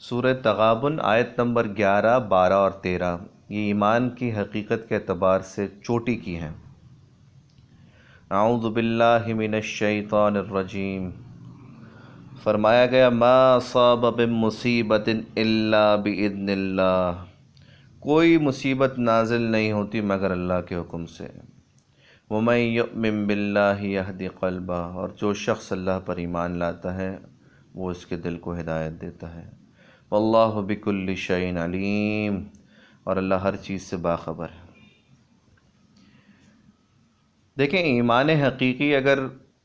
سورہ تغابن آیت نمبر گیارہ، بارہ اور تیرہ۔ یہ ایمان کی حقیقت کے اعتبار سے چوٹی کی ہیں۔ اعوذ باللہ من الشیطان الرجیم۔ فرمایا گیا، ما صاب من مصیبت الا باذن اللہ۔ کوئی مصیبت نازل نہیں ہوتی مگر اللہ کے حکم سے۔ وَمَن يُؤْمِن بِاللَّهِ يَهْدِ قَلْبَهُ اور جو شخص اللہ پر ایمان لاتا ہے، وہ اس کے دل کو ہدایت دیتا ہے۔ واللہ بکل شعین علیم۔ اور اللہ ہر چیز سے باخبر ہے۔ دیکھیں، ایمان حقیقی اگر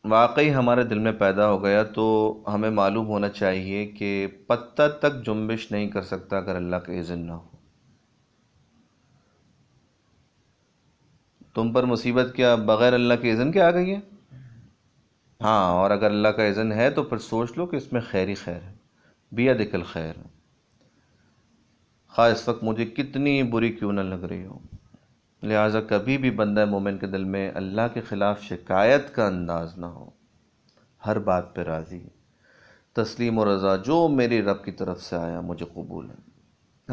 واقعی ہمارے دل میں پیدا ہو گیا تو ہمیں معلوم ہونا چاہیے کہ پتہ تک جنبش نہیں کر سکتا اگر اللہ کا اذن نہ ہو۔ تم پر مصیبت کیا بغیر اللہ کے اذن کے آ گئی ہے؟ ہاں اور اگر اللہ کا اذن ہے تو پھر سوچ لو کہ اس میں خیر ہی خیر ہے بیا دکل خیر خواہ اس وقت مجھے کتنی بری کیوں نہ لگ رہی ہو۔ لہٰذا کبھی بھی بندہ مومن کے دل میں اللہ کے خلاف شکایت کا انداز نہ ہو۔ ہر بات پہ راضی تسلیم و رضا جو میری رب کی طرف سے آیا، مجھے قبول ہے۔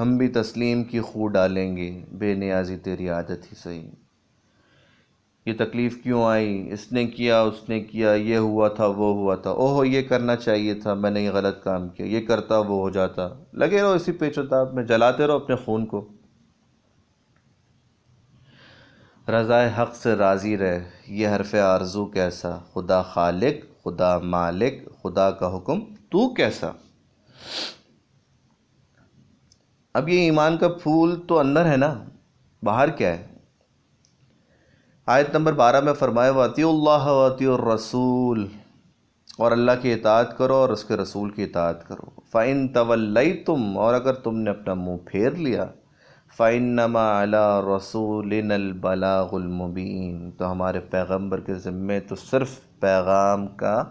ہم بھی تسلیم کی خو ڈالیں گے۔ بے نیازی تیری عادت ہی صحیح یہ تکلیف کیوں آئی؟ اس نے کیا، اس نے کیا، یہ ہوا تھا، وہ ہوا تھا۔ اوہ یہ کرنا چاہیے تھا، میں نے یہ غلط کام کیا، یہ کرتا، وہ ہو جاتا۔ لگے رہو اسی پیچ و تاب میں، جلاتے رہو اپنے خون کو۔ رضا حق سے راضی رہ یہ حرف آرزو کیسا؟ خدا خالق، خدا مالک، خدا کا حکم، تو کیسا؟ اب یہ ایمان کا پھول تو اندر ہے نا، باہر کیا ہے؟ آیت نمبر بارہ میں فرمائے واطی اللہ واطی الرسول اور اللہ کی اطاعت کرو اور اس کے رسول کی اطاعت کرو۔ فَإِن تَوَلَّيْتُمْ، اور اگر تم نے اپنا منہ پھیر لیا، فَإِنَّمَا عَلَى رَسُولِنَا الْبَلَاغُ الْمُبِينَ۔ تو ہمارے پیغمبر کے ذمے تو صرف پیغام کا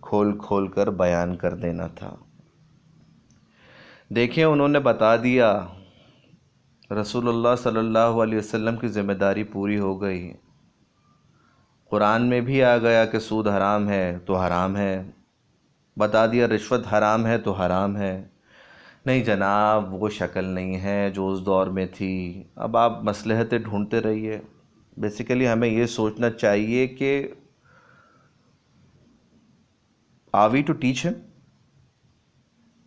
کھول کھول کر بیان کر دینا تھا۔ دیکھیں، انہوں نے بتا دیا رسول اللہ صلی اللہ علیہ وسلم کی ذمہ داری پوری ہو گئی۔ قرآن میں بھی آ گیا کہ سود حرام ہے تو حرام ہے۔ بتا دیا رشوت حرام ہے تو حرام ہے۔ نہیں جناب، وہ شکل نہیں ہے جو اس دور میں تھی۔ اب آپ مصلحتیں ڈھونڈتے رہیے۔ بیسیکلی ہمیں یہ سوچنا چاہیے کہ آوی ٹو ٹیچ ہے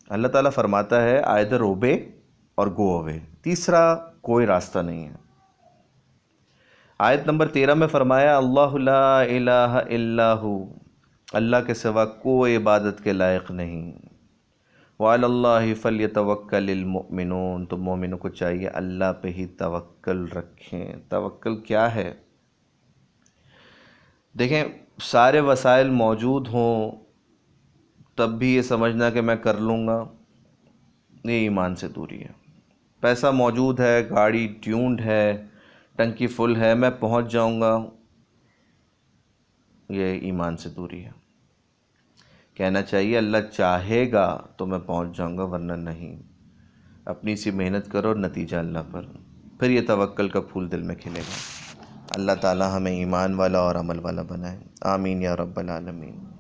اللہ تعالیٰ فرماتا ہے آئدر اوبے اور گو اوے تیسرا کوئی راستہ نہیں ہے۔ آیت نمبر تیرہ میں فرمایا، اللہ لا الہ الا ہو، اللہ کے سوا کوئی عبادت کے لائق نہیں۔ وعلی اللہ فلیتوکل المؤمنون۔ تو مومنوں کو چاہیے اللہ پہ ہی توکل رکھیں۔ توکل کیا ہے؟ دیکھیں، سارے وسائل موجود ہوں، تب بھی یہ سمجھنا کہ میں کر لوں گا، یہ ایمان سے دوری ہے۔ پیسہ موجود ہے، گاڑی ٹیونڈ ہے، ٹنکی فل ہے، میں پہنچ جاؤں گا۔ یہ ایمان سے دوری ہے۔ کہنا چاہیے، اللہ چاہے گا تو میں پہنچ جاؤں گا، ورنہ نہیں۔ اپنی سی محنت کرو، نتیجہ اللہ پر۔ پھر یہ توکل کا پھول دل میں کھلے گا۔ اللہ تعالی ہمیں ایمان والا اور عمل والا بنائے۔ آمین یا رب العالمین۔